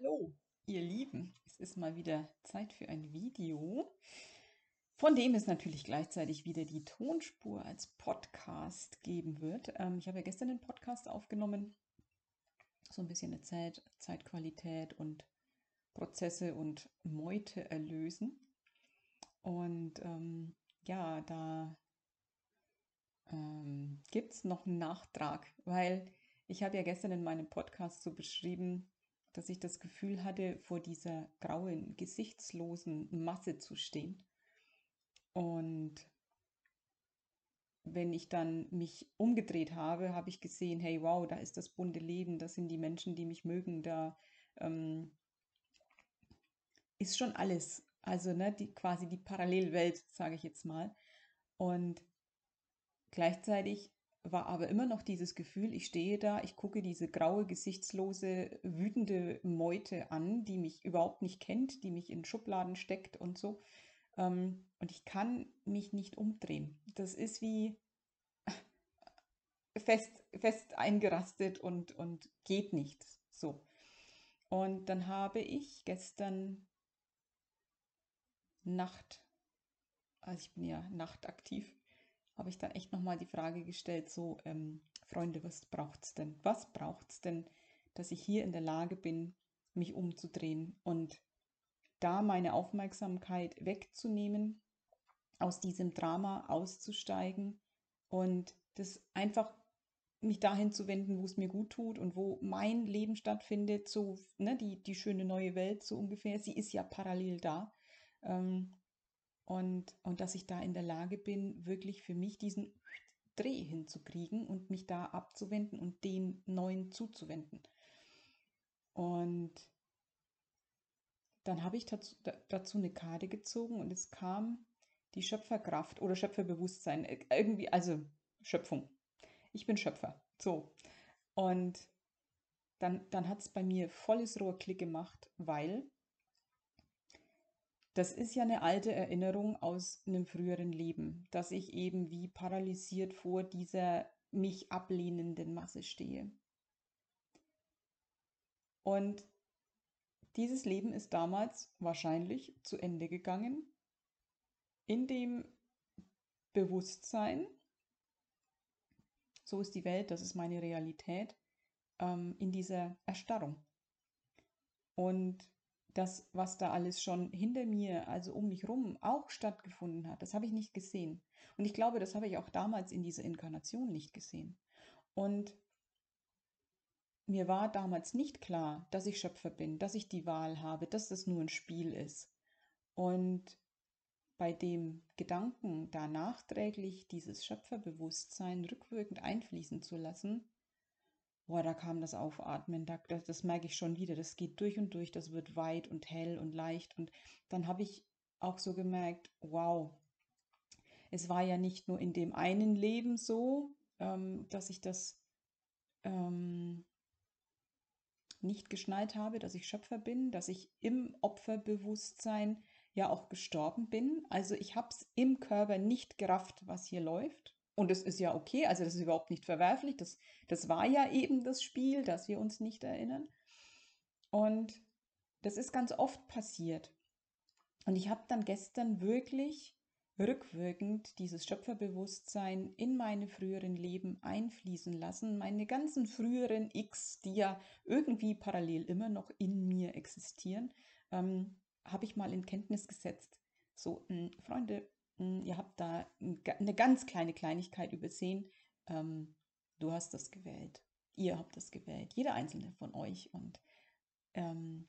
Hallo, ihr Lieben. Es ist mal wieder Zeit für ein Video, von dem es natürlich gleichzeitig wieder die Tonspur als Podcast geben wird. Ähm, ich habe ja gestern den Podcast aufgenommen, so ein bisschen erzählt, Zeitqualität und Prozesse und Meute erlösen. Und ähm, ja, da ähm, gibt es noch einen Nachtrag, weil ich habe ja gestern in meinem Podcast so beschrieben, dass ich das Gefühl hatte, vor dieser grauen, gesichtslosen Masse zu stehen. Und wenn ich dann mich umgedreht habe, habe ich gesehen, hey, wow, da ist das bunte Leben, das sind die Menschen, die mich mögen, da ähm, ist schon alles. Also ne, die, quasi die Parallelwelt, sage ich jetzt mal. Und gleichzeitig war aber immer noch dieses Gefühl, ich stehe da, ich gucke diese graue, gesichtslose, wütende Meute an, die mich überhaupt nicht kennt, die mich in Schubladen steckt und so. Ähm, und ich kann mich nicht umdrehen. Das ist wie fest, fest eingerastet und, und geht nicht so. Und dann habe ich gestern Nacht, also ich bin ja nachtaktiv, habe ich dann echt nochmal die Frage gestellt, so, ähm, Freunde, was braucht es denn? Was braucht es denn, dass ich hier in der Lage bin, mich umzudrehen und da meine Aufmerksamkeit wegzunehmen, aus diesem Drama auszusteigen und das einfach mich dahin zu wenden, wo es mir gut tut und wo mein Leben stattfindet, so ne, die, die schöne neue Welt so ungefähr, sie ist ja parallel da. Ähm, und, und dass ich da in der Lage bin, wirklich für mich diesen Dreh hinzukriegen und mich da abzuwenden und den neuen zuzuwenden. Und dann habe ich dazu, dazu eine Karte gezogen und es kam die Schöpferkraft oder Schöpferbewusstsein. Äh, irgendwie, also Schöpfung. Ich bin Schöpfer. So. Und dann, dann hat es bei mir volles Rohr Klick gemacht, weil das ist ja eine alte Erinnerung aus einem früheren Leben, dass ich eben wie paralysiert vor dieser mich ablehnenden Masse stehe. Und dieses Leben ist damals wahrscheinlich zu Ende gegangen, in dem Bewusstsein, so ist die Welt, das ist meine Realität, ähm, in dieser Erstarrung. Und das, was da alles schon hinter mir, also um mich rum, auch stattgefunden hat, das habe ich nicht gesehen. Und ich glaube, das habe ich auch damals in dieser Inkarnation nicht gesehen. Und mir war damals nicht klar, dass ich Schöpfer bin, dass ich die Wahl habe, dass das nur ein Spiel ist. Und bei dem Gedanken, da nachträglich dieses Schöpferbewusstsein rückwirkend einfließen zu lassen, boah, da kam das Aufatmen, da, das, das merke ich schon wieder, das geht durch und durch, das wird weit und hell und leicht. Und dann habe ich auch so gemerkt, wow, es war ja nicht nur in dem einen Leben so, ähm, dass ich das ähm, nicht geschnallt habe, dass ich Schöpfer bin, dass ich im Opferbewusstsein ja auch gestorben bin. Also ich habe es im Körper nicht gerafft, was hier läuft. Und das ist ja okay, also das ist überhaupt nicht verwerflich. Das, das war ja eben das Spiel, dass wir uns nicht erinnern. Und das ist ganz oft passiert. Und ich habe dann gestern wirklich rückwirkend dieses Schöpferbewusstsein in meine früheren Leben einfließen lassen. Meine ganzen früheren X, die ja irgendwie parallel immer noch in mir existieren, ähm, habe ich mal in Kenntnis gesetzt. So, mh, hm, Freunde, ihr habt da eine ganz kleine Kleinigkeit übersehen. Ähm, du hast das gewählt. Ihr habt das gewählt. Jeder einzelne von euch. Und ähm,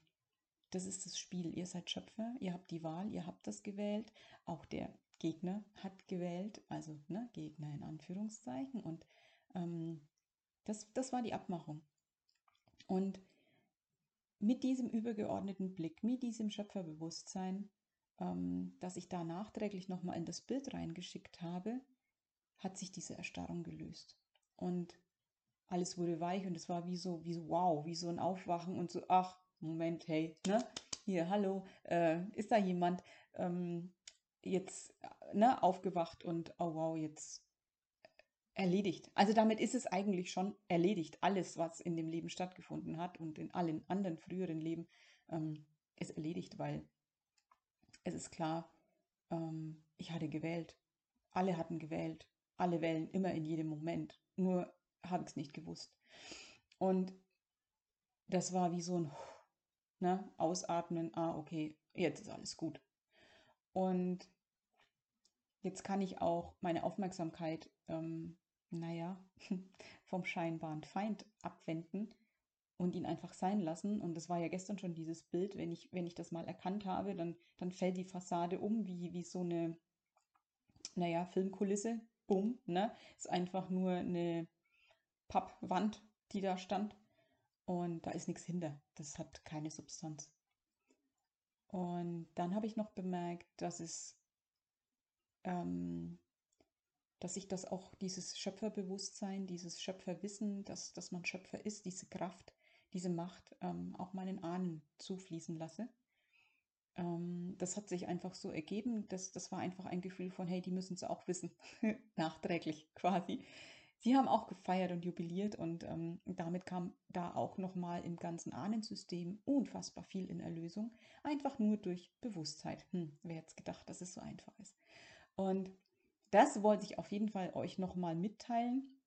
das ist das Spiel. Ihr seid Schöpfer. Ihr habt die Wahl. Ihr habt das gewählt. Auch der Gegner hat gewählt. Also ne, Gegner in Anführungszeichen. Und ähm, das, das war die Abmachung. Und mit diesem übergeordneten Blick, mit diesem Schöpferbewusstsein ähm, dass ich da nachträglich nochmal in das Bild reingeschickt habe, hat sich diese Erstarrung gelöst. Und alles wurde weich und es war wie so, wie so, wow, wie so ein Aufwachen und so, ach, Moment, hey, ne? Hier, hallo, äh, ist da jemand ähm, jetzt ne, aufgewacht und oh wow, jetzt erledigt. Also damit ist es eigentlich schon erledigt. Alles, was in dem Leben stattgefunden hat und in allen anderen früheren Leben, ähm, ist erledigt, weil es ist klar, ähm, ich hatte gewählt. Alle hatten gewählt. Alle wählen immer in jedem Moment. Nur habe ich es nicht gewusst. Und das war wie so ein ne, Ausatmen. Ah, okay, jetzt ist alles gut. Und jetzt kann ich auch meine Aufmerksamkeit, ähm, naja, vom scheinbaren Feind abwenden und ihn einfach sein lassen. Und das war ja gestern schon dieses Bild, wenn ich, wenn ich das mal erkannt habe, dann, dann fällt die Fassade um, wie, wie so eine, naja, Filmkulisse. Bumm, ne? Ist einfach nur eine Pappwand, die da stand. Und da ist nichts hinter. Das hat keine Substanz. Und dann habe ich noch bemerkt, dass es, ähm, dass ich das auch, dieses Schöpferbewusstsein, dieses Schöpferwissen, dass, dass man Schöpfer ist, diese Kraft, diese Macht ähm, auch meinen Ahnen zufließen lasse. Ähm, das hat sich einfach so ergeben. Das, das war einfach ein Gefühl von, hey, die müssen es auch wissen, nachträglich quasi. Sie haben auch gefeiert und jubiliert und ähm, damit kam da auch nochmal im ganzen Ahnensystem unfassbar viel in Erlösung. Einfach nur durch Bewusstheit. Hm, wer hätte gedacht, dass es so einfach ist. Und das wollte ich auf jeden Fall euch nochmal mitteilen,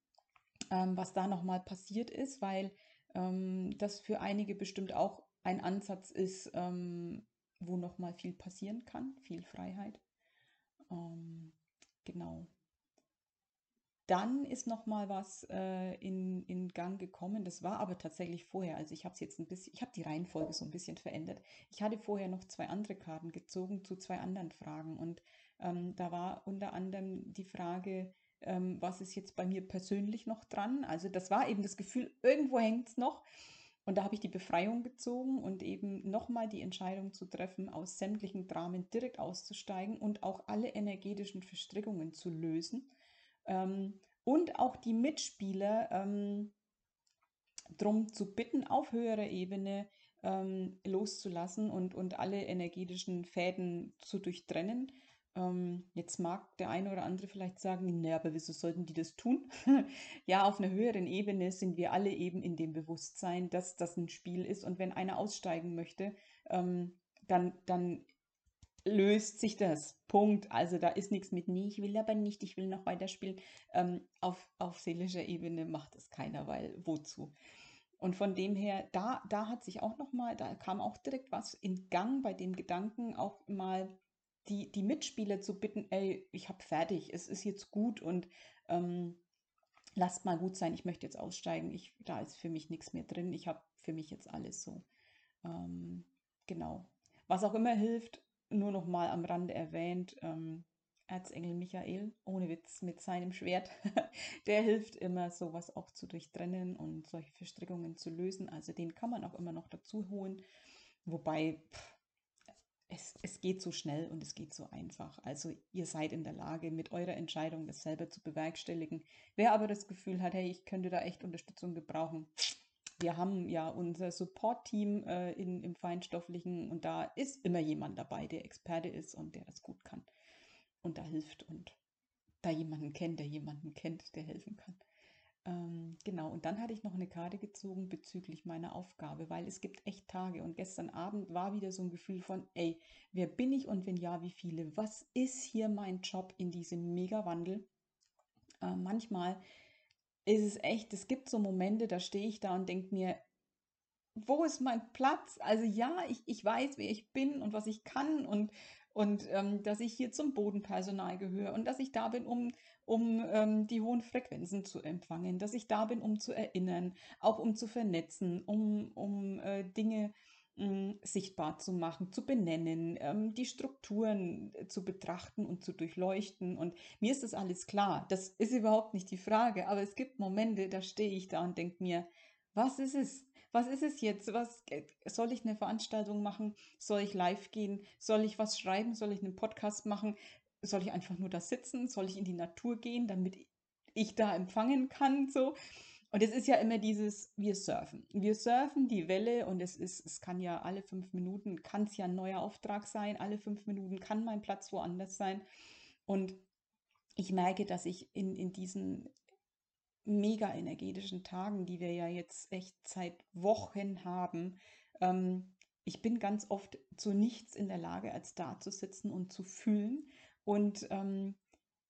ähm, was da nochmal passiert ist, weil ähm, das für einige bestimmt auch ein Ansatz ist, ähm, wo nochmal viel passieren kann, viel Freiheit. Ähm, genau. Dann ist nochmal was äh, in, in Gang gekommen. Das war aber tatsächlich vorher. Also ich habe jetzt ein bisschen, ich habe die Reihenfolge so ein bisschen verändert. Ich hatte vorher noch zwei andere Karten gezogen zu zwei anderen Fragen. Und ähm, da war unter anderem die Frage, ähm, was ist jetzt bei mir persönlich noch dran. Also das war eben das Gefühl, irgendwo hängt es noch. Und da habe ich die Befreiung gezogen und eben nochmal die Entscheidung zu treffen, aus sämtlichen Dramen direkt auszusteigen und auch alle energetischen Verstrickungen zu lösen. Ähm, und auch die Mitspieler ähm, darum zu bitten, auf höherer Ebene ähm, loszulassen und, und alle energetischen Fäden zu durchtrennen ähm, jetzt mag der eine oder andere vielleicht sagen, naja, aber wieso sollten die das tun? ja, auf einer höheren Ebene sind wir alle eben in dem Bewusstsein, dass das ein Spiel ist und wenn einer aussteigen möchte, ähm, dann, dann löst sich das. Punkt. Also da ist nichts mit, nee, ich will aber nicht, ich will noch weiterspielen. Ähm, auf, auf seelischer Ebene macht es keiner, weil wozu? Und von dem her, da, da hat sich auch nochmal, da kam auch direkt was in Gang bei dem Gedanken, auch mal die, die Mitspieler zu bitten, ey, ich habe fertig, es ist jetzt gut und ähm, lasst mal gut sein, ich möchte jetzt aussteigen, ich, da ist für mich nichts mehr drin, ich habe für mich jetzt alles so. Ähm, genau. Was auch immer hilft, nur noch mal am Rande erwähnt, ähm, Erzengel Michael, ohne Witz, mit seinem Schwert, der hilft immer, sowas auch zu durchtrennen und solche Verstrickungen zu lösen. Also den kann man auch immer noch dazu holen. Wobei, pff, es, es geht so schnell und es geht so einfach. Also ihr seid in der Lage, mit eurer Entscheidung das selber zu bewerkstelligen. Wer aber das Gefühl hat, hey, ich könnte da echt Unterstützung gebrauchen, wir haben ja unser Support-Team äh, im Feinstofflichen und da ist immer jemand dabei, der Experte ist und der das gut kann und da hilft und da jemanden kennt, der jemanden kennt, der helfen kann. Ähm, genau, und dann hatte ich noch eine Karte gezogen bezüglich meiner Aufgabe, weil es gibt echt Tage und gestern Abend war wieder so ein Gefühl von, ey, wer bin ich und wenn ja, wie viele? Was ist hier mein Job in diesem Megawandel? Äh, manchmal ist es echt, es gibt so Momente, da stehe ich da und denke mir, wo ist mein Platz? Also ja, ich, ich weiß, wer ich bin und was ich kann und und ähm, dass ich hier zum Bodenpersonal gehöre und dass ich da bin, um, um ähm, die hohen Frequenzen zu empfangen, dass ich da bin, um zu erinnern, auch um zu vernetzen, um, um äh, Dinge mh, hm, sichtbar zu machen, zu benennen, ähm, die Strukturen äh, zu betrachten und zu durchleuchten. Und mir ist das alles klar. Das ist überhaupt nicht die Frage. Aber es gibt Momente, da stehe ich da und denke mir, was ist es? was ist es jetzt? Was soll ich eine Veranstaltung machen? Soll ich live gehen? Soll ich was schreiben? Soll ich einen Podcast machen? Soll ich einfach nur da sitzen? Soll ich in die Natur gehen, damit ich da empfangen kann? So. Und es ist ja immer dieses, wir surfen. Wir surfen die Welle und es ist, es kann ja alle fünf Minuten, kann es ja ein neuer Auftrag sein, alle fünf Minuten kann mein Platz woanders sein. Und ich merke, dass ich in, in diesen mega energetischen Tagen, die wir ja jetzt echt seit Wochen haben. Ähm, ich bin ganz oft zu nichts in der Lage, als da zu sitzen und zu fühlen und ähm,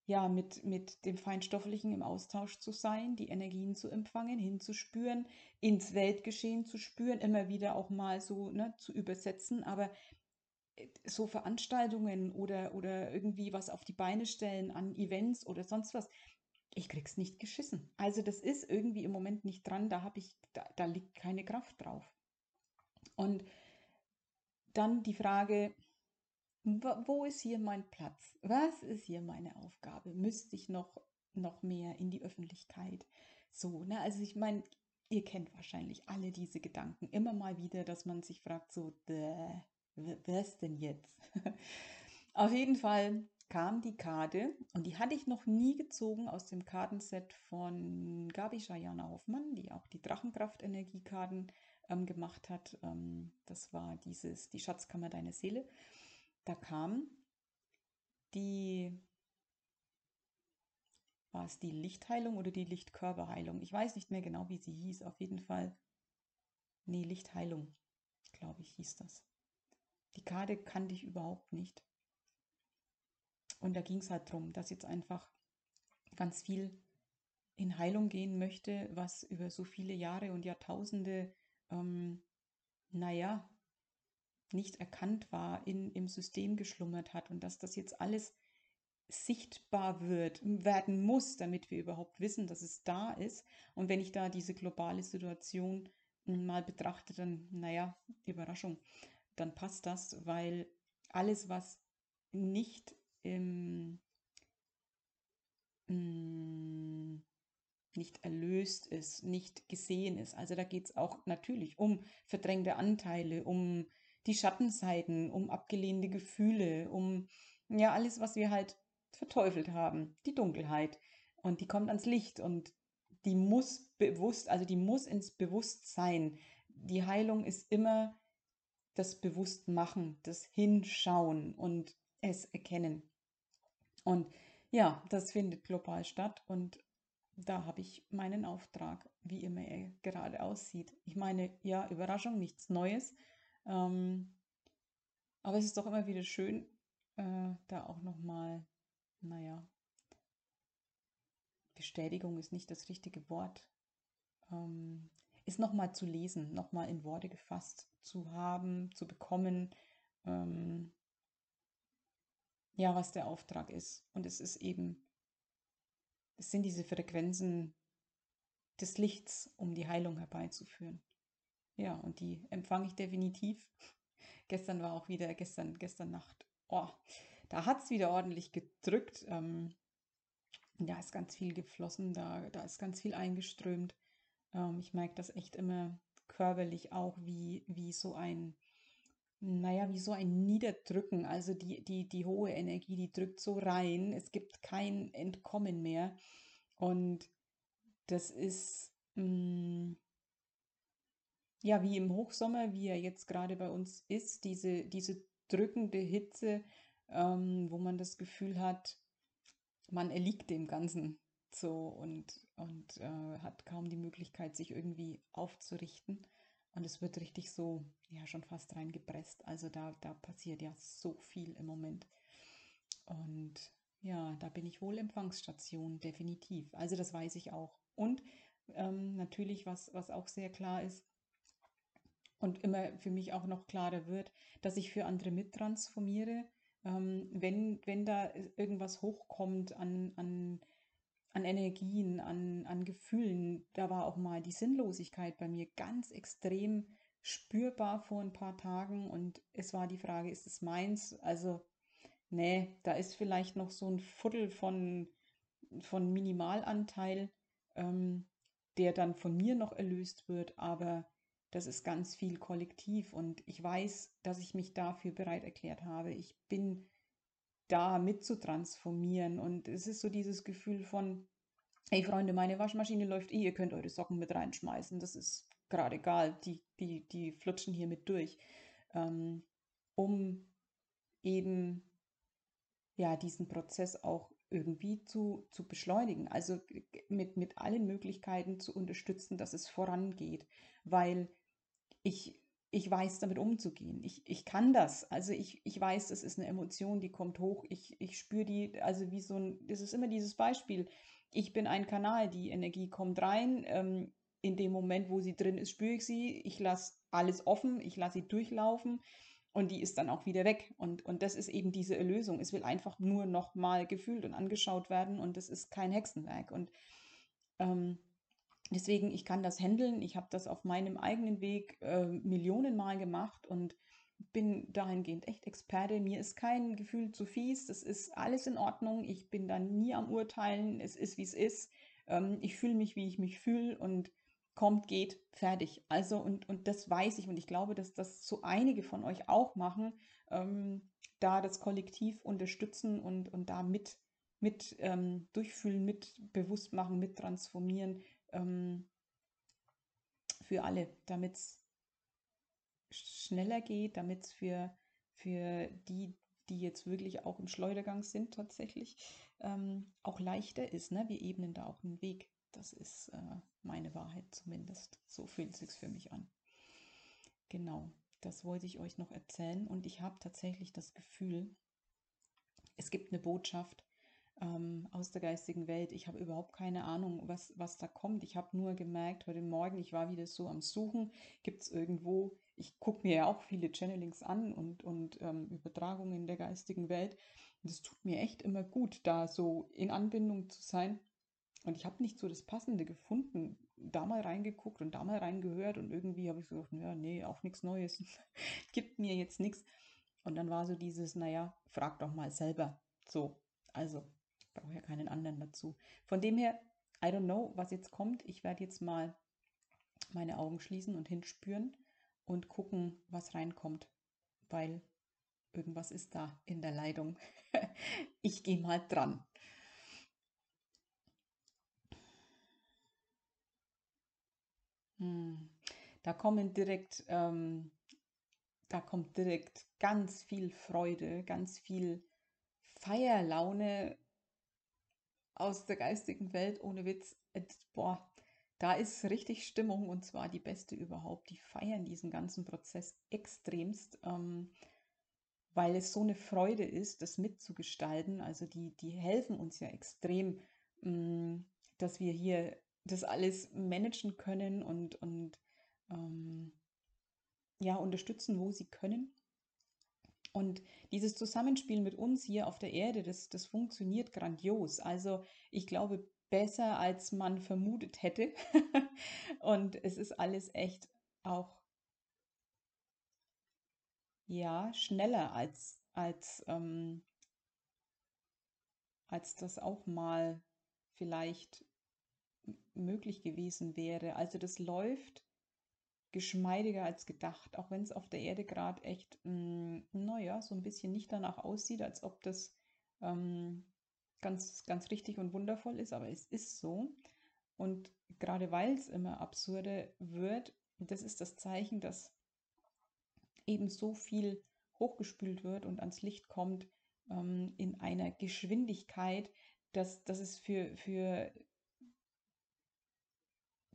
ja, mit, mit dem Feinstofflichen im Austausch zu sein, die Energien zu empfangen, hinzuspüren, ins Weltgeschehen zu spüren, immer wieder auch mal so ne, zu übersetzen. Aber äh, so Veranstaltungen oder, oder irgendwie was auf die Beine stellen an Events oder sonst was, ich krieg's nicht geschissen. Also das ist irgendwie im Moment nicht dran, da habe ich, da, da liegt keine Kraft drauf. Und dann die Frage, wo ist hier mein Platz? Was ist hier meine Aufgabe? Müsste ich noch, noch mehr in die Öffentlichkeit? So, ne? Also ich meine, ihr kennt wahrscheinlich alle diese Gedanken immer mal wieder, dass man sich fragt, so, wer ist denn jetzt? Auf jeden Fall kam die Karte und die hatte ich noch nie gezogen aus dem Kartenset von Gabi Schajana Hoffmann, die auch die Drachenkraft-Energiekarten ähm, gemacht hat. Ähm, das war dieses, die Schatzkammer deiner Seele da kam die, war es die Lichtheilung oder die Lichtkörperheilung? Ich weiß nicht mehr genau, wie sie hieß. Auf jeden Fall, nee, Lichtheilung, glaube ich, hieß das. Die Karte kannte ich überhaupt nicht. Und da ging es halt darum, dass jetzt einfach ganz viel in Heilung gehen möchte, was über so viele Jahre und Jahrtausende, ähm, naja, nicht erkannt war, in, im System geschlummert hat und dass das jetzt alles sichtbar wird, werden muss, damit wir überhaupt wissen, dass es da ist. Und wenn ich da diese globale Situation mal betrachte, dann, naja, Überraschung, dann passt das, weil alles, was nicht im, nicht erlöst ist, nicht gesehen ist. Also da geht es auch natürlich um verdrängte Anteile, um die Schattenseiten, um abgelehnte Gefühle, um ja alles, was wir halt verteufelt haben, die Dunkelheit. Und die kommt ans Licht und die muss bewusst, also die muss ins Bewusstsein. Die Heilung ist immer das Bewusstmachen, das Hinschauen und es erkennen. Und ja, das findet global statt und da habe ich meinen Auftrag, wie immer er gerade aussieht. Ich meine, ja, Überraschung, nichts Neues. Ähm, aber es ist doch immer wieder schön, äh, da auch nochmal, naja, Bestätigung ist nicht das richtige Wort, ähm, ist nochmal zu lesen, nochmal in Worte gefasst zu haben, zu bekommen, ähm, ja, was der Auftrag ist. Und es ist eben, es sind diese Frequenzen des Lichts, um die Heilung herbeizuführen. Ja, und die empfange ich definitiv. Gestern war auch wieder, gestern, gestern Nacht, oh, da hat es wieder ordentlich gedrückt. Ähm, da ist ganz viel geflossen, da, da ist ganz viel eingeströmt. Ähm, ich merke das echt immer körperlich auch, wie, wie so ein, naja, wie so ein Niederdrücken. Also die, die, die hohe Energie, die drückt so rein. Es gibt kein Entkommen mehr. Und das ist, mh, mm, ja, wie im Hochsommer, wie er jetzt gerade bei uns ist, diese, diese drückende Hitze, ähm, wo man das Gefühl hat, man erliegt dem Ganzen so und, und äh, hat kaum die Möglichkeit, sich irgendwie aufzurichten. Und es wird richtig so, ja, schon fast reingepresst. Also da, da passiert ja so viel im Moment. Und ja, da bin ich wohl Empfangsstation, definitiv. Also das weiß ich auch. Und ähm, natürlich, was, was auch sehr klar ist, und immer für mich auch noch klarer wird, dass ich für andere mittransformiere. Ähm, wenn, wenn da irgendwas hochkommt an, an, an Energien, an, an Gefühlen, da war auch mal die Sinnlosigkeit bei mir ganz extrem spürbar vor ein paar Tagen und es war die Frage, ist es meins? Also, nee, da ist vielleicht noch so ein Viertel von, von Minimalanteil, ähm, der dann von mir noch erlöst wird, aber das ist ganz viel kollektiv und ich weiß, dass ich mich dafür bereit erklärt habe. Ich bin da mitzutransformieren und es ist so dieses Gefühl von, hey Freunde, meine Waschmaschine läuft eh, ihr könnt eure Socken mit reinschmeißen, das ist gerade egal, die, die, die flutschen hier mit durch, ähm, um eben ja diesen Prozess auch irgendwie zu, zu beschleunigen. Also mit, mit allen Möglichkeiten zu unterstützen, dass es vorangeht, weil ich, ich weiß, damit umzugehen. Ich, ich kann das. Also ich, ich weiß, das ist eine Emotion, die kommt hoch. Ich, ich spüre die, also wie so ein, das ist immer dieses Beispiel. Ich bin ein Kanal, die Energie kommt rein. Ähm, in dem Moment, wo sie drin ist, spüre ich sie. Ich lasse alles offen, ich lasse sie durchlaufen und die ist dann auch wieder weg. Und, und das ist eben diese Erlösung. Es will einfach nur nochmal gefühlt und angeschaut werden und das ist kein Hexenwerk. Und ähm, deswegen, ich kann das handeln. Ich habe das auf meinem eigenen Weg äh, Millionenmal gemacht und bin dahingehend echt Experte. Mir ist kein Gefühl zu fies. Das ist alles in Ordnung. Ich bin da nie am Urteilen. Es ist, wie es ist. Ähm, ich fühle mich, wie ich mich fühle und kommt, geht, fertig. Also, und, und das weiß ich und ich glaube, dass das so einige von euch auch machen, ähm, da das Kollektiv unterstützen und, und da mit, mit ähm, durchfühlen, mit bewusst machen, mit transformieren ähm, für alle, damit es schneller geht, damit es für, für die, die jetzt wirklich auch im Schleudergang sind tatsächlich, ähm, auch leichter ist. Ne? Wir ebnen da auch einen Weg. Das ist äh, meine Wahrheit zumindest. So fühlt es sich für mich an. Genau, das wollte ich euch noch erzählen. Und ich habe tatsächlich das Gefühl, es gibt eine Botschaft ähm, aus der geistigen Welt. Ich habe überhaupt keine Ahnung, was, was da kommt. Ich habe nur gemerkt, heute Morgen, ich war wieder so am Suchen, gibt es irgendwo, ich gucke mir ja auch viele Channelings an und, und ähm, Übertragungen der geistigen Welt. Und es tut mir echt immer gut, da so in Anbindung zu sein und ich habe nicht so das Passende gefunden, da mal reingeguckt und da mal reingehört und irgendwie habe ich so gedacht, ja, nee, auch nichts Neues, gibt mir jetzt nichts. Und dann war so dieses, naja, frag doch mal selber. So, also, brauche ja keinen anderen dazu. Von dem her, I don't know, was jetzt kommt. Ich werde jetzt mal meine Augen schließen und hinspüren und gucken, was reinkommt, weil irgendwas ist da in der Leitung. ich gehe mal dran. Hm. Da kommen direkt, ähm, da kommt direkt ganz viel Freude, ganz viel Feierlaune aus der geistigen Welt, ohne Witz. Boah, da ist richtig Stimmung und zwar die beste überhaupt. Die feiern diesen ganzen Prozess extremst, ähm, weil es so eine Freude ist, das mitzugestalten. Also die, die helfen uns ja extrem, mh, hm, dass wir hier das alles managen können und, und ähm, ja, unterstützen, wo sie können. Und dieses Zusammenspiel mit uns hier auf der Erde, das, das funktioniert grandios. Also ich glaube, besser als man vermutet hätte. und es ist alles echt auch ja schneller als als ähm, als das auch mal vielleicht möglich gewesen wäre. Also das läuft geschmeidiger als gedacht, auch wenn es auf der Erde gerade echt, mh, mm, naja, so ein bisschen nicht danach aussieht, als ob das ähm, ganz, ganz richtig und wundervoll ist, aber es ist so. Und gerade weil es immer absurder wird, das ist das Zeichen, dass eben so viel hochgespült wird und ans Licht kommt ähm, in einer Geschwindigkeit, dass, dass es für, für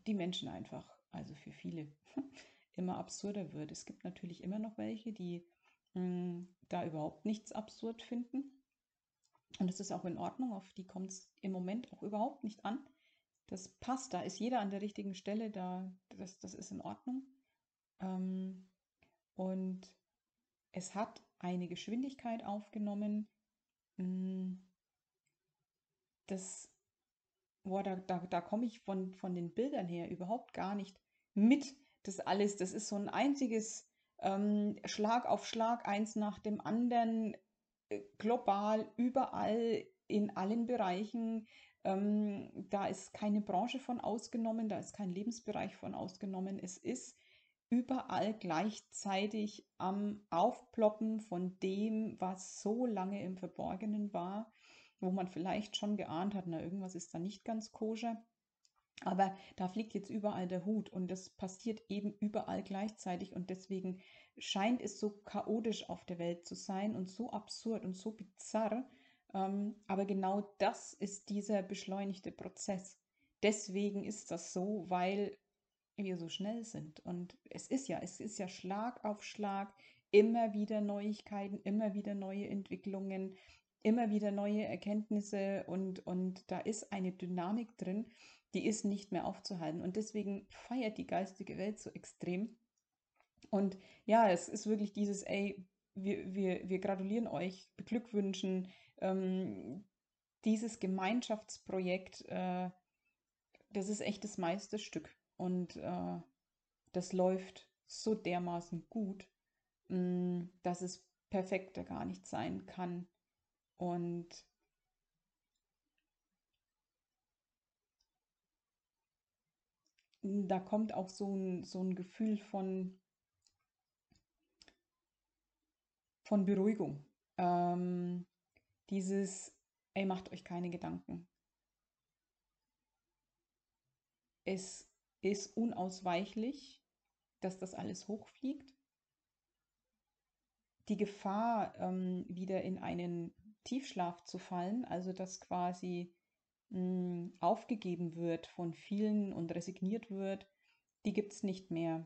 die Menschen einfach, also für viele, immer absurder wird. Es gibt natürlich immer noch welche, die mh, hm, da überhaupt nichts absurd finden. Und das ist auch in Ordnung, auf die kommt es im Moment auch überhaupt nicht an. Das passt, da ist jeder an der richtigen Stelle, da, das, das ist in Ordnung. Ähm, und es hat eine Geschwindigkeit aufgenommen, hm, das boah, da, da, da komme ich von, von den Bildern her überhaupt gar nicht mit. Das alles, das ist so ein einziges ähm, Schlag auf Schlag, eins nach dem anderen, äh, global, überall, in allen Bereichen. Ähm, da ist keine Branche von ausgenommen, da ist kein Lebensbereich von ausgenommen. Es ist überall gleichzeitig am Aufploppen von dem, was so lange im Verborgenen war wo man vielleicht schon geahnt hat, na, irgendwas ist da nicht ganz koscher. Aber da fliegt jetzt überall der Hut und das passiert eben überall gleichzeitig und deswegen scheint es so chaotisch auf der Welt zu sein und so absurd und so bizarr, Ähm, aber genau das ist dieser beschleunigte Prozess. Deswegen ist das so, weil wir so schnell sind. Und es ist ja, es ist ja Schlag auf Schlag, immer wieder Neuigkeiten, immer wieder neue Entwicklungen, immer wieder neue Erkenntnisse und, und da ist eine Dynamik drin, die ist nicht mehr aufzuhalten. Und deswegen feiert die geistige Welt so extrem. Und ja, es ist wirklich dieses, ey, wir, wir, wir gratulieren euch, beglückwünschen, ähm, dieses Gemeinschaftsprojekt, äh, das ist echt das Meisterstück. Und äh, das läuft so dermaßen gut, mh, mm, dass es perfekter gar nicht sein kann. Und da kommt auch so ein, so ein Gefühl von, von Beruhigung. Ähm, dieses, ey, macht euch keine Gedanken. Es ist unausweichlich, dass das alles hochfliegt. Die Gefahr, ähm, wieder in einen Tiefschlaf zu fallen, also dass quasi aufgegeben wird von vielen und resigniert wird, die gibt es nicht mehr.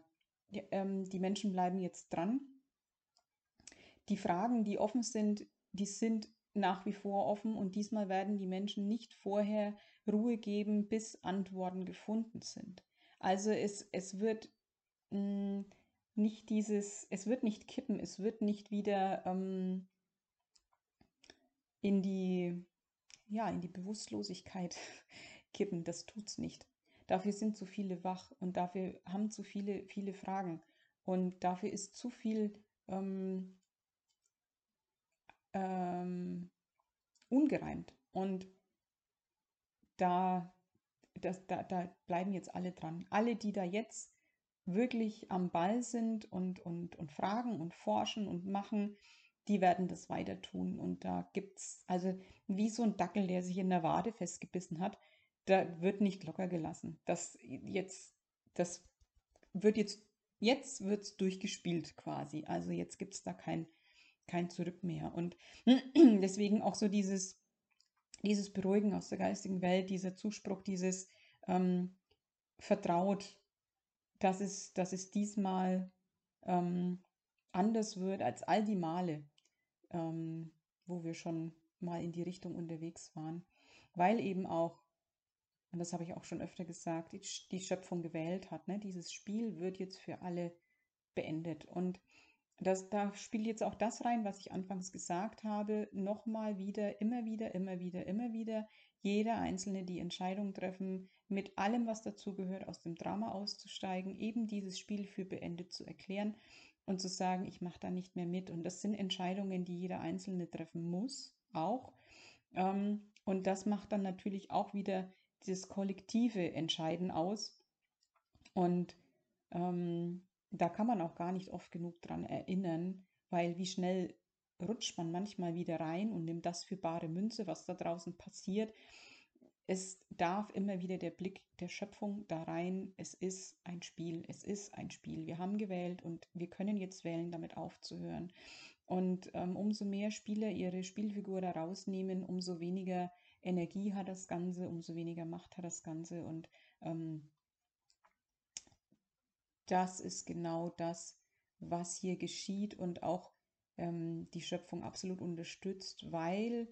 Die, ähm, die Menschen bleiben jetzt dran. Die Fragen, die offen sind, die sind nach wie vor offen und diesmal werden die Menschen nicht vorher Ruhe geben, bis Antworten gefunden sind. Also es, es wird mh, nicht dieses, es wird nicht kippen, es wird nicht wieder ähm, in die, ja, in die Bewusstlosigkeit kippen. Das tut's nicht. Dafür sind zu viele wach und dafür haben zu viele, viele Fragen. Und dafür ist zu viel ähm, ähm, ungereimt. Und da, das, da, da bleiben jetzt alle dran. Alle, die da jetzt wirklich am Ball sind und, und, und fragen und forschen und machen, die werden das weiter tun. Und da gibt es, also wie so ein Dackel, der sich in der Wade festgebissen hat, da wird nicht locker gelassen. Das jetzt, das wird jetzt, jetzt wird es durchgespielt quasi. Also jetzt gibt es da kein, kein Zurück mehr. Und deswegen auch so dieses, dieses Beruhigen aus der geistigen Welt, dieser Zuspruch, dieses ähm, Vertraut, dass es, dass es diesmal ähm, anders wird als all die Male, ähm, wo wir schon mal in die Richtung unterwegs waren, weil eben auch, und das habe ich auch schon öfter gesagt, die, Schöpfung gewählt hat. Ne? Dieses Spiel wird jetzt für alle beendet. Und das, da spielt jetzt auch das rein, was ich anfangs gesagt habe, nochmal wieder, immer wieder, immer wieder, immer wieder, jeder Einzelne die Entscheidung treffen, mit allem, was dazugehört, aus dem Drama auszusteigen, eben dieses Spiel für beendet zu erklären und zu sagen, ich mache da nicht mehr mit. Und das sind Entscheidungen, die jeder Einzelne treffen muss, auch. Ähm, und das macht dann natürlich auch wieder dieses kollektive Entscheiden aus. Und ähm, da kann man auch gar nicht oft genug dran erinnern, weil wie schnell rutscht man manchmal wieder rein und nimmt das für bare Münze, was da draußen passiert. Es darf immer wieder der Blick der Schöpfung da rein. Es ist ein Spiel, es ist ein Spiel. Wir haben gewählt und wir können jetzt wählen, damit aufzuhören. Und ähm, umso mehr Spieler ihre Spielfigur da rausnehmen, umso weniger Energie hat das Ganze, umso weniger Macht hat das Ganze. Und ähm, das ist genau das, was hier geschieht und auch ähm, die Schöpfung absolut unterstützt, weil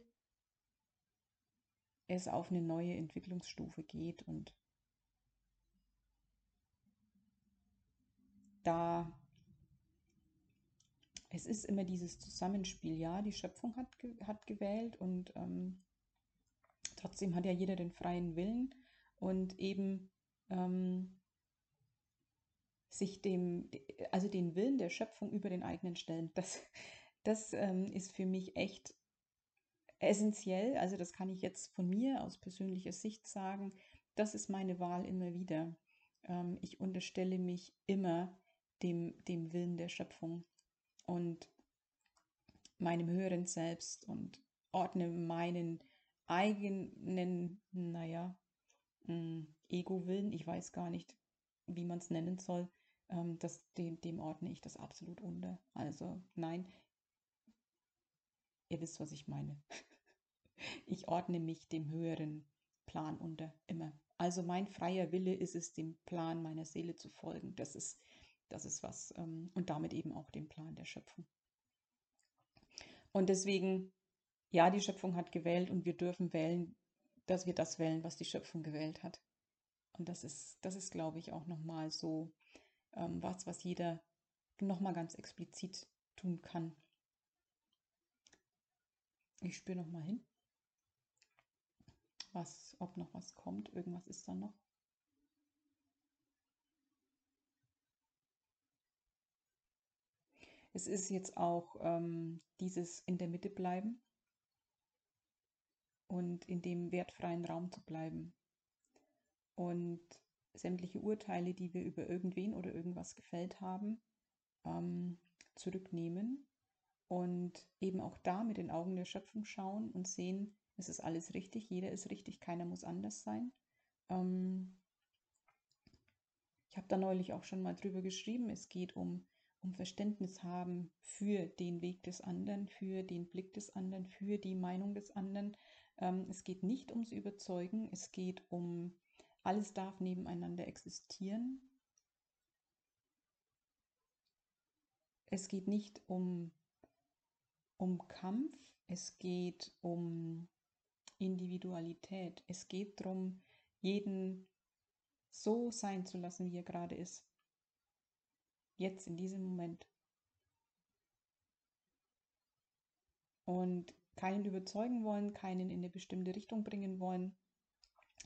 es auf eine neue Entwicklungsstufe geht und da es ist immer dieses Zusammenspiel, ja, die Schöpfung hat, hat gewählt und ähm, trotzdem hat ja jeder den freien Willen und eben ähm, sich dem, also den Willen der Schöpfung über den eigenen stellen. Das, das ähm, ist für mich echt essentiell. Also das kann ich jetzt von mir aus persönlicher Sicht sagen. Das ist meine Wahl immer wieder. Ähm, ich unterstelle mich immer dem, dem Willen der Schöpfung und meinem höheren Selbst und ordne meinen eigenen, naja, mm, Ego-Willen, ich weiß gar nicht, wie man es nennen soll, ähm, das, dem, dem ordne ich das absolut unter. Also nein, ihr wisst, was ich meine. ich ordne mich dem höheren Plan unter immer. Also mein freier Wille ist es, dem Plan meiner Seele zu folgen. Das ist, das ist was. Ähm, und damit eben auch dem Plan der Schöpfung. Und deswegen, ja, die Schöpfung hat gewählt und wir dürfen wählen, dass wir das wählen, was die Schöpfung gewählt hat. Und das ist, das ist, glaube ich, auch nochmal so ähm, was, was jeder nochmal ganz explizit tun kann. Ich spüre nochmal hin, was, ob noch was kommt. Irgendwas ist da noch. Es ist jetzt auch ähm, dieses in der Mitte bleiben und in dem wertfreien Raum zu bleiben. Und sämtliche Urteile, die wir über irgendwen oder irgendwas gefällt haben, ähm, zurücknehmen und eben auch da mit den Augen der Schöpfung schauen und sehen, es ist alles richtig, jeder ist richtig, keiner muss anders sein. Ähm, ich habe da neulich auch schon mal drüber geschrieben, es geht um, um Verständnis haben für den Weg des anderen, für den Blick des anderen, für die Meinung des anderen. Ähm, es geht nicht ums Überzeugen, es geht um, alles darf nebeneinander existieren. Es geht nicht um, um Kampf, es geht um Individualität. Es geht darum, jeden so sein zu lassen, wie er gerade ist. Jetzt in diesem Moment. Und keinen überzeugen wollen, keinen in eine bestimmte Richtung bringen wollen.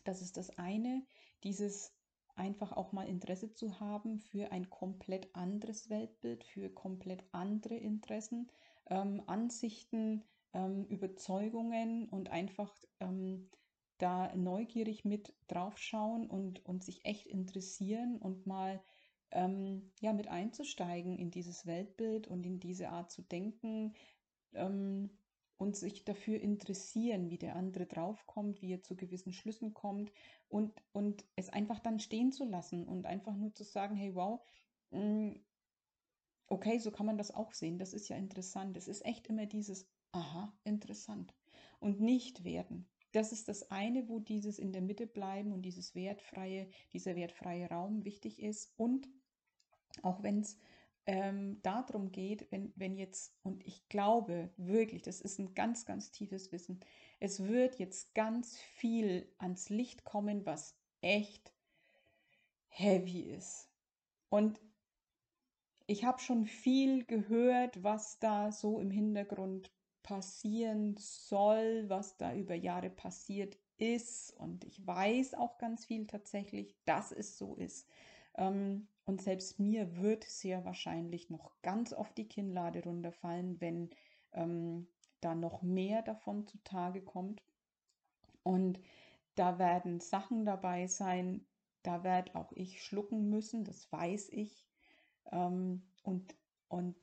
Das ist das eine, dieses einfach auch mal Interesse zu haben für ein komplett anderes Weltbild, für komplett andere Interessen, ähm, Ansichten, ähm, Überzeugungen und einfach ähm, da neugierig mit draufschauen und, und sich echt interessieren und mal ähm, ja, mit einzusteigen in dieses Weltbild und in diese Art zu denken ähm, und sich dafür interessieren, wie der andere draufkommt, wie er zu gewissen Schlüssen kommt und, und es einfach dann stehen zu lassen und einfach nur zu sagen, hey, wow, mm, okay, so kann man das auch sehen, das ist ja interessant. Es ist echt immer dieses, aha, interessant. Und nicht werden. Das ist das eine, wo dieses in der Mitte bleiben und dieses wertfreie, dieser wertfreie Raum wichtig ist. Und auch wenn es ähm, darum geht, wenn, wenn jetzt, und ich glaube wirklich, das ist ein ganz, ganz tiefes Wissen, es wird jetzt ganz viel ans Licht kommen, was echt heavy ist. Und ich habe schon viel gehört, was da so im Hintergrund passieren soll, was da über Jahre passiert ist. Und ich weiß auch ganz viel tatsächlich, dass es so ist. Ähm, und selbst mir wird sehr wahrscheinlich noch ganz oft die Kinnlade runterfallen, wenn ähm, da noch mehr davon zutage kommt. Und da werden Sachen dabei sein, da werde auch ich schlucken müssen, das weiß ich. Ähm, und, und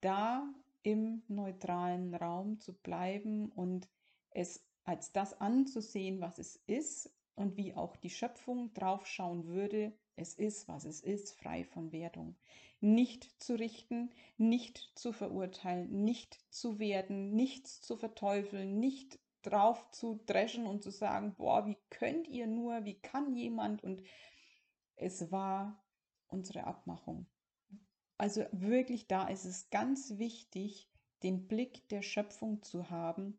da im neutralen Raum zu bleiben und es als das anzusehen, was es ist und wie auch die Schöpfung draufschauen würde, es ist, was es ist, frei von Wertung. Nicht zu richten, nicht zu verurteilen, nicht zu werden, nichts zu verteufeln, nicht drauf zu dreschen und zu sagen, boah, wie könnt ihr nur, wie kann jemand? Und es war unsere Abmachung. Also wirklich da ist es ganz wichtig, den Blick der Schöpfung zu haben.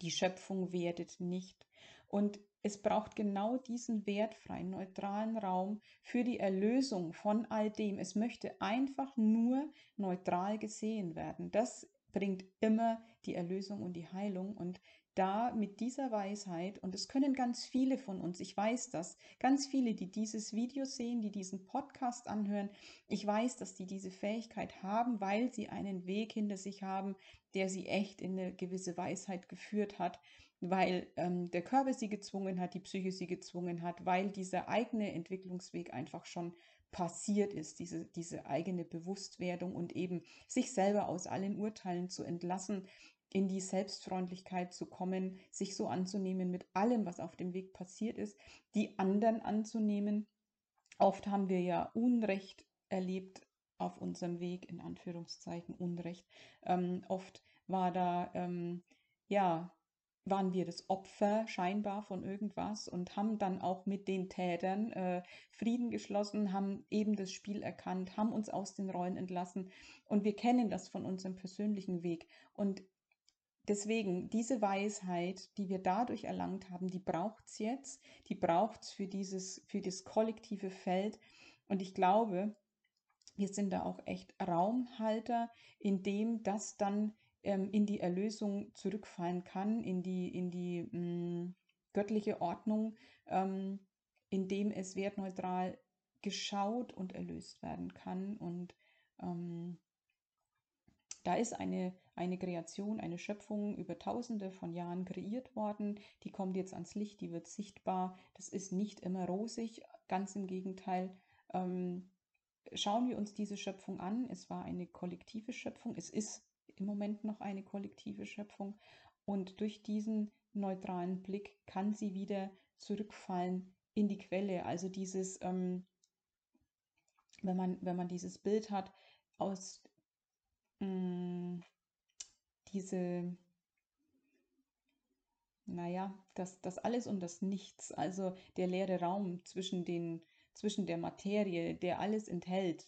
Die Schöpfung wertet nicht. Und es braucht genau diesen wertfreien, neutralen Raum für die Erlösung von all dem. Es möchte einfach nur neutral gesehen werden. Das bringt immer die Erlösung und die Heilung. Und da mit dieser Weisheit, und es können ganz viele von uns, ich weiß das, ganz viele, die dieses Video sehen, die diesen Podcast anhören, ich weiß, dass die diese Fähigkeit haben, weil sie einen Weg hinter sich haben, der sie echt in eine gewisse Weisheit geführt hat, weil ähm, der Körper sie gezwungen hat, die Psyche sie gezwungen hat, weil dieser eigene Entwicklungsweg einfach schon passiert ist, diese, diese eigene Bewusstwerdung und eben sich selber aus allen Urteilen zu entlassen, in die Selbstfreundlichkeit zu kommen, sich so anzunehmen mit allem, was auf dem Weg passiert ist, die anderen anzunehmen. Oft haben wir ja Unrecht erlebt auf unserem Weg, in Anführungszeichen Unrecht. Ähm, oft war da, ähm, ja, waren wir das Opfer scheinbar von irgendwas und haben dann auch mit den Tätern äh, Frieden geschlossen, haben eben das Spiel erkannt, haben uns aus den Rollen entlassen und wir kennen das von unserem persönlichen Weg. Und deswegen, diese Weisheit, die wir dadurch erlangt haben, die braucht es jetzt, die braucht es für dieses, für das kollektive Feld. Und ich glaube, wir sind da auch echt Raumhalter, in dem das dann ähm, in die Erlösung zurückfallen kann, in die, in die mh, mm, göttliche Ordnung, ähm, in dem es wertneutral geschaut und erlöst werden kann. Und ähm, da ist eine, eine Kreation, eine Schöpfung über tausende von Jahren kreiert worden. Die kommt jetzt ans Licht, die wird sichtbar. Das ist nicht immer rosig, ganz im Gegenteil. Ähm, schauen wir uns diese Schöpfung an. Es war eine kollektive Schöpfung. Es ist im Moment noch eine kollektive Schöpfung. Und durch diesen neutralen Blick kann sie wieder zurückfallen in die Quelle. Also dieses, ähm, wenn, man, wenn man dieses Bild hat, aus mh, mm, diese, naja, das, das alles und das Nichts, also der leere Raum zwischen, den, zwischen der Materie, der alles enthält,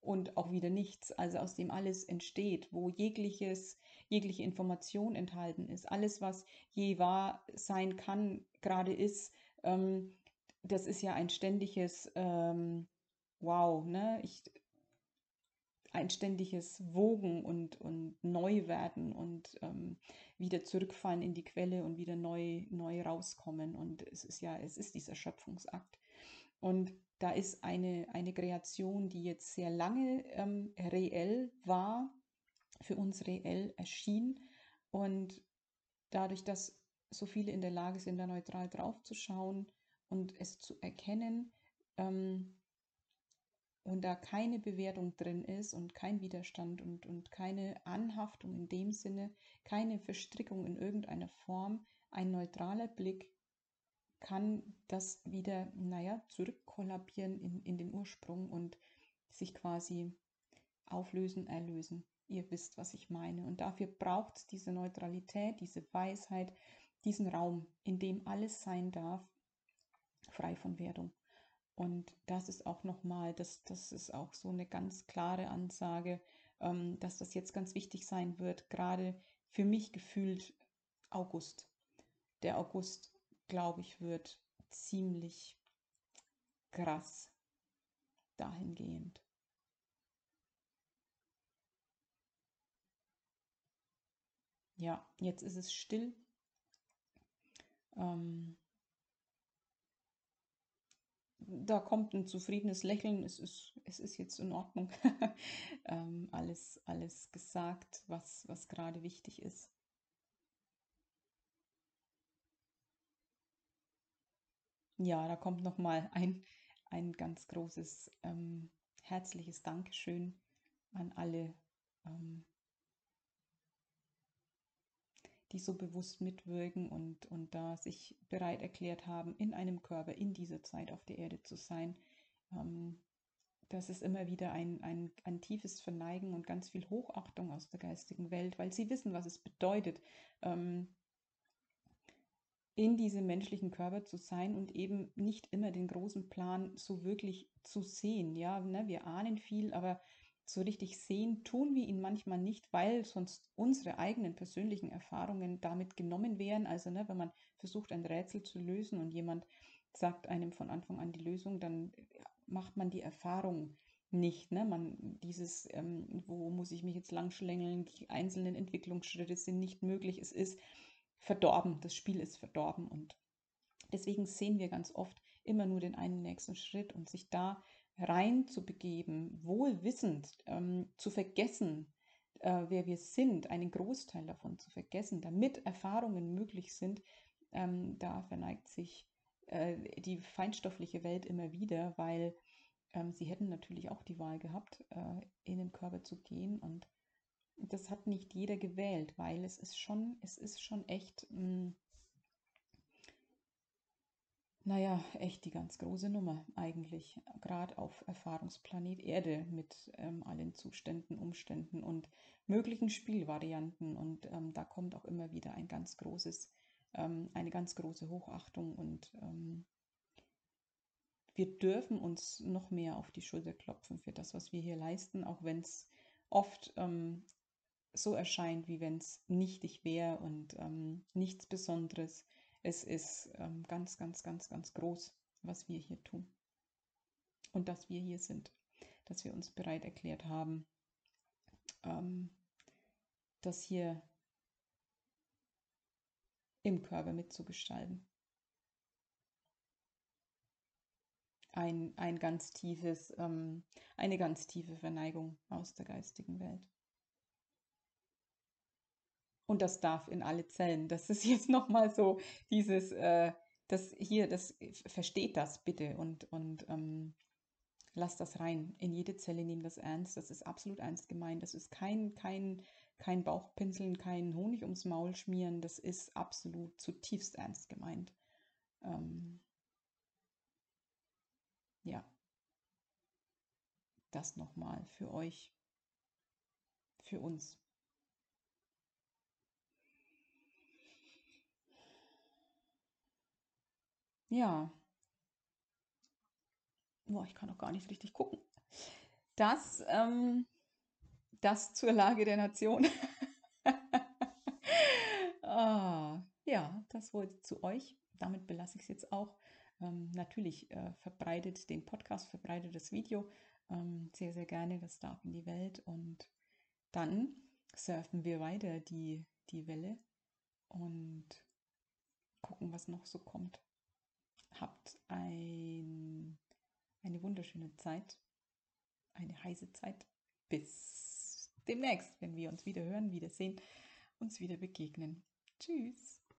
und auch wieder nichts, also aus dem alles entsteht, wo jegliches, jegliche Information enthalten ist, alles, was je wahr sein kann, gerade ist, ähm, das ist ja ein ständiges ähm, Wow, ne? Ich, ein ständiges Wogen und, und Neuwerden und ähm, wieder zurückfallen in die Quelle und wieder neu, neu rauskommen. Und es ist ja, es ist dieser Schöpfungsakt. Und da ist eine, eine Kreation, die jetzt sehr lange ähm, reell war, für uns reell erschien. Und dadurch, dass so viele in der Lage sind, da neutral drauf zu schauen und es zu erkennen, ähm, und da keine Bewertung drin ist und kein Widerstand und, und keine Anhaftung in dem Sinne, keine Verstrickung in irgendeiner Form, ein neutraler Blick kann das wieder, naja, zurückkollabieren in, in den Ursprung und sich quasi auflösen, erlösen. Ihr wisst, was ich meine. Und dafür braucht es diese Neutralität, diese Weisheit, diesen Raum, in dem alles sein darf, frei von Wertung. Und das ist auch nochmal, das, das ist auch so eine ganz klare Ansage, ähm, dass das jetzt ganz wichtig sein wird, gerade für mich gefühlt August. Der August glaube ich, wird ziemlich krass dahingehend. Ja, jetzt ist es still. Ähm, da kommt ein zufriedenes Lächeln. Es ist, es ist jetzt in Ordnung. ähm, alles, alles gesagt, was, was gerade wichtig ist. Ja, da kommt nochmal ein, ein ganz großes ähm, herzliches Dankeschön an alle, ähm, die so bewusst mitwirken und, und da sich bereit erklärt haben, in einem Körper in dieser Zeit auf der Erde zu sein. Ähm, das ist immer wieder ein, ein, ein tiefes Verneigen und ganz viel Hochachtung aus der geistigen Welt, weil sie wissen, was es bedeutet, ähm, in diesem menschlichen Körper zu sein und eben nicht immer den großen Plan so wirklich zu sehen. Ja, ne, wir ahnen viel, aber so richtig sehen tun wir ihn manchmal nicht, weil sonst unsere eigenen persönlichen Erfahrungen damit genommen wären. Also, ne, wenn man versucht, ein Rätsel zu lösen und jemand sagt einem von Anfang an die Lösung, dann macht man die Erfahrung nicht. Ne? Man, dieses, ähm, wo muss ich mich jetzt langschlängeln, die einzelnen Entwicklungsschritte sind nicht möglich. Es ist verdorben, das Spiel ist verdorben und deswegen sehen wir ganz oft immer nur den einen nächsten Schritt und sich da rein zu begeben, wohlwissend ähm, zu vergessen, äh, wer wir sind, einen Großteil davon zu vergessen, damit Erfahrungen möglich sind, ähm, da verneigt sich äh, die feinstoffliche Welt immer wieder, weil ähm, sie hätten natürlich auch die Wahl gehabt, äh, in den Körper zu gehen und das hat nicht jeder gewählt, weil es ist schon, es ist schon echt, mh, hm, naja, echt die ganz große Nummer eigentlich, gerade auf Erfahrungsplanet Erde mit ähm, allen Zuständen, Umständen und möglichen Spielvarianten. Und ähm, da kommt auch immer wieder ein ganz großes ähm, eine ganz große Hochachtung und ähm, wir dürfen uns noch mehr auf die Schulter klopfen für das, was wir hier leisten, auch wenn es oft ähm, so erscheint, wie wenn es nichtig wäre und ähm, nichts Besonderes. Es ist ähm, ganz, ganz, ganz, ganz groß, was wir hier tun. Und dass wir hier sind, dass wir uns bereit erklärt haben, ähm, das hier im Körper mitzugestalten. Ein, ein ganz tiefes, ähm, eine ganz tiefe Verneigung aus der geistigen Welt. Und das darf in alle Zellen. Das ist jetzt nochmal so dieses, äh, das hier, das versteht das bitte und, und ähm, lasst das rein. In jede Zelle nehmt das ernst. Das ist absolut ernst gemeint. Das ist kein, kein, kein Bauchpinseln, kein Honig ums Maul schmieren. Das ist absolut zutiefst ernst gemeint. Ähm, ja. Das nochmal für euch, für uns. Ja. Boah, ich kann auch gar nicht richtig gucken. Das, ähm, das zur Lage der Nation. ah, ja, das wollte zu euch. Damit belasse ich es jetzt auch. Ähm, natürlich äh, verbreitet den Podcast, verbreitet das Video ähm, sehr, sehr gerne. Das darf in die Welt. Und dann surfen wir weiter die, die Welle und gucken, was noch so kommt. Habt ein, eine wunderschöne Zeit, eine heiße Zeit. Bis demnächst, wenn wir uns wieder hören, wiedersehen, uns wieder begegnen. Tschüss.